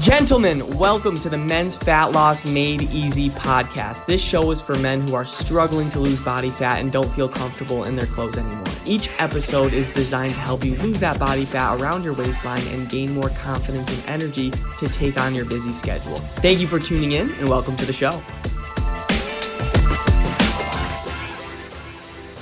Gentlemen, welcome to the Men's Fat Loss Made Easy podcast. This show is for men who are struggling to lose body fat and don't feel comfortable in their clothes anymore. Each episode is designed to help you lose that body fat around your waistline and gain more confidence and energy to take on your busy schedule. Thank you for tuning in and welcome to the show.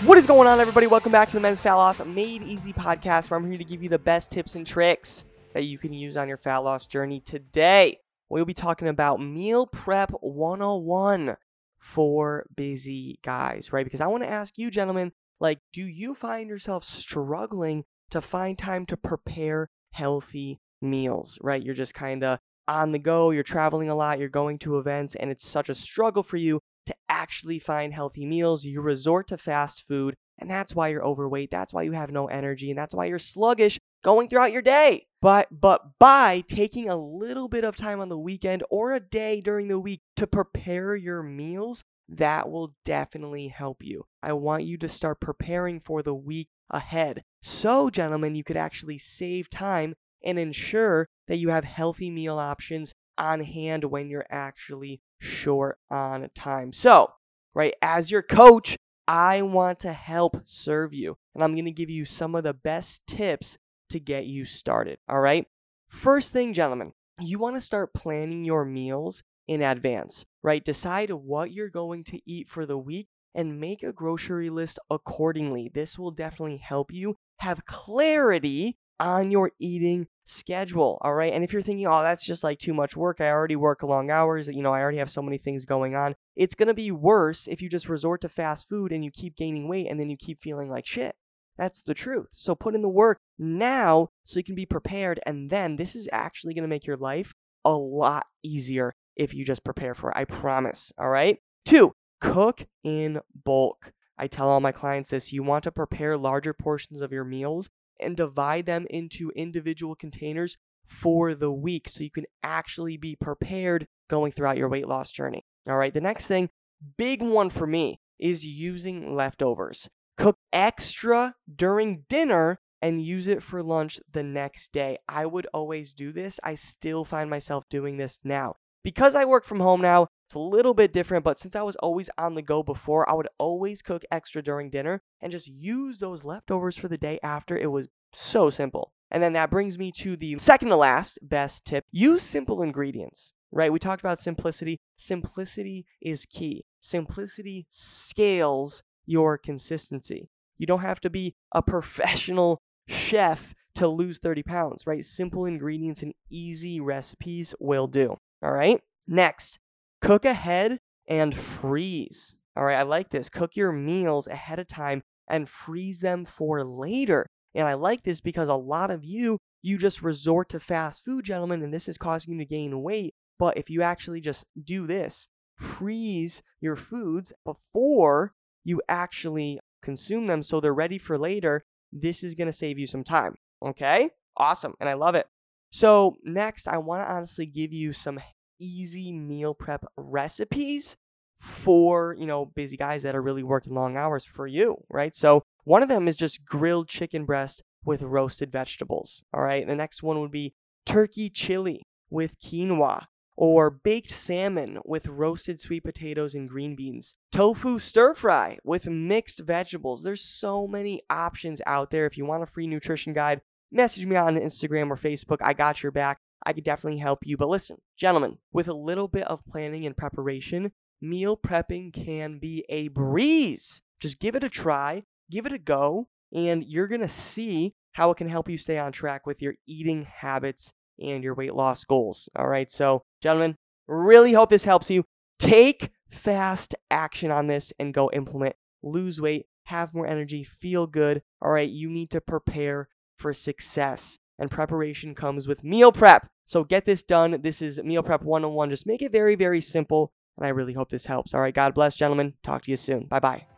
What is going on, everybody? Welcome back to the Men's Fat Loss Made Easy podcast, where I'm here to give you the best tips and tricks that you can use on your fat loss journey today. We'll be talking about meal prep 101 for busy guys, right? Because I want to ask you, gentlemen, like, do you find yourself struggling to find time to prepare healthy meals, right? You're just kind of on the go, you're traveling a lot, you're going to events, and it's such a struggle for you to actually find healthy meals. You resort to fast food, and that's why you're overweight. That's why you have no energy, and that's why you're sluggish going throughout your day. But but by taking a little bit of time on the weekend or a day during the week to prepare your meals, that will definitely help you. I want you to start preparing for the week ahead. So, gentlemen, you could actually save time and ensure that you have healthy meal options on hand when you're actually short on time. So, right, as your coach, I want to help serve you. And I'm going to give you some of the best tips to get you started. All right. First thing, gentlemen, you want to start planning your meals in advance, right? Decide what you're going to eat for the week and make a grocery list accordingly. This will definitely help you have clarity on your eating schedule. All right. And if you're thinking, oh, that's just like too much work, I already work long hours, you know, I already have so many things going on. It's going to be worse if you just resort to fast food and you keep gaining weight and then you keep feeling like shit. That's the truth. So put in the work now so you can be prepared. And then this is actually going to make your life a lot easier if you just prepare for it. I promise. All right. Two, cook in bulk. I tell all my clients this you want to prepare larger portions of your meals and divide them into individual containers for the week so you can actually be prepared going throughout your weight loss journey. All right. The next thing, big one for me, is using leftovers cook extra during dinner and use it for lunch the next day. I would always do this. I still find myself doing this now. Because I work from home now, it's a little bit different, but since I was always on the go before, I would always cook extra during dinner and just use those leftovers for the day after. It was so simple. And then that brings me to the second to last best tip use simple ingredients, right? We talked about simplicity. Simplicity is key. Simplicity scales your consistency. You don't have to be a professional chef to lose 30 pounds, right? Simple ingredients and easy recipes will do. All right. Next, cook ahead and freeze. All right. I like this. Cook your meals ahead of time and freeze them for later. And I like this because a lot of you, you just resort to fast food, gentlemen, and this is causing you to gain weight. But if you actually just do this, freeze your foods before you actually consume them so they're ready for later, this is going to save you some time. Okay? Awesome. And I love it. So, next, I want to honestly give you some easy meal prep recipes for, you know, busy guys that are really working long hours for you, right? So, one of them is just grilled chicken breast with roasted vegetables. All right. The next one would be turkey chili with quinoa or baked salmon with roasted sweet potatoes and green beans, tofu stir fry with mixed vegetables. There's so many options out there. If you want a free nutrition guide, message me on Instagram or Facebook. I got your back. I could definitely help you. But listen, gentlemen, with a little bit of planning and preparation, meal prepping can be a breeze. Just give it a try, give it a go, and you're going to see how it can help you stay on track with your eating habits and your weight loss goals. All right. So, gentlemen, really hope this helps you. Take fast action on this and go implement. Lose weight, have more energy, feel good. All right. You need to prepare for success. And preparation comes with meal prep. So get this done. This is Meal Prep 101. Just make it very, very simple. And I really hope this helps. All right. God bless, gentlemen. Talk to you soon. Bye bye.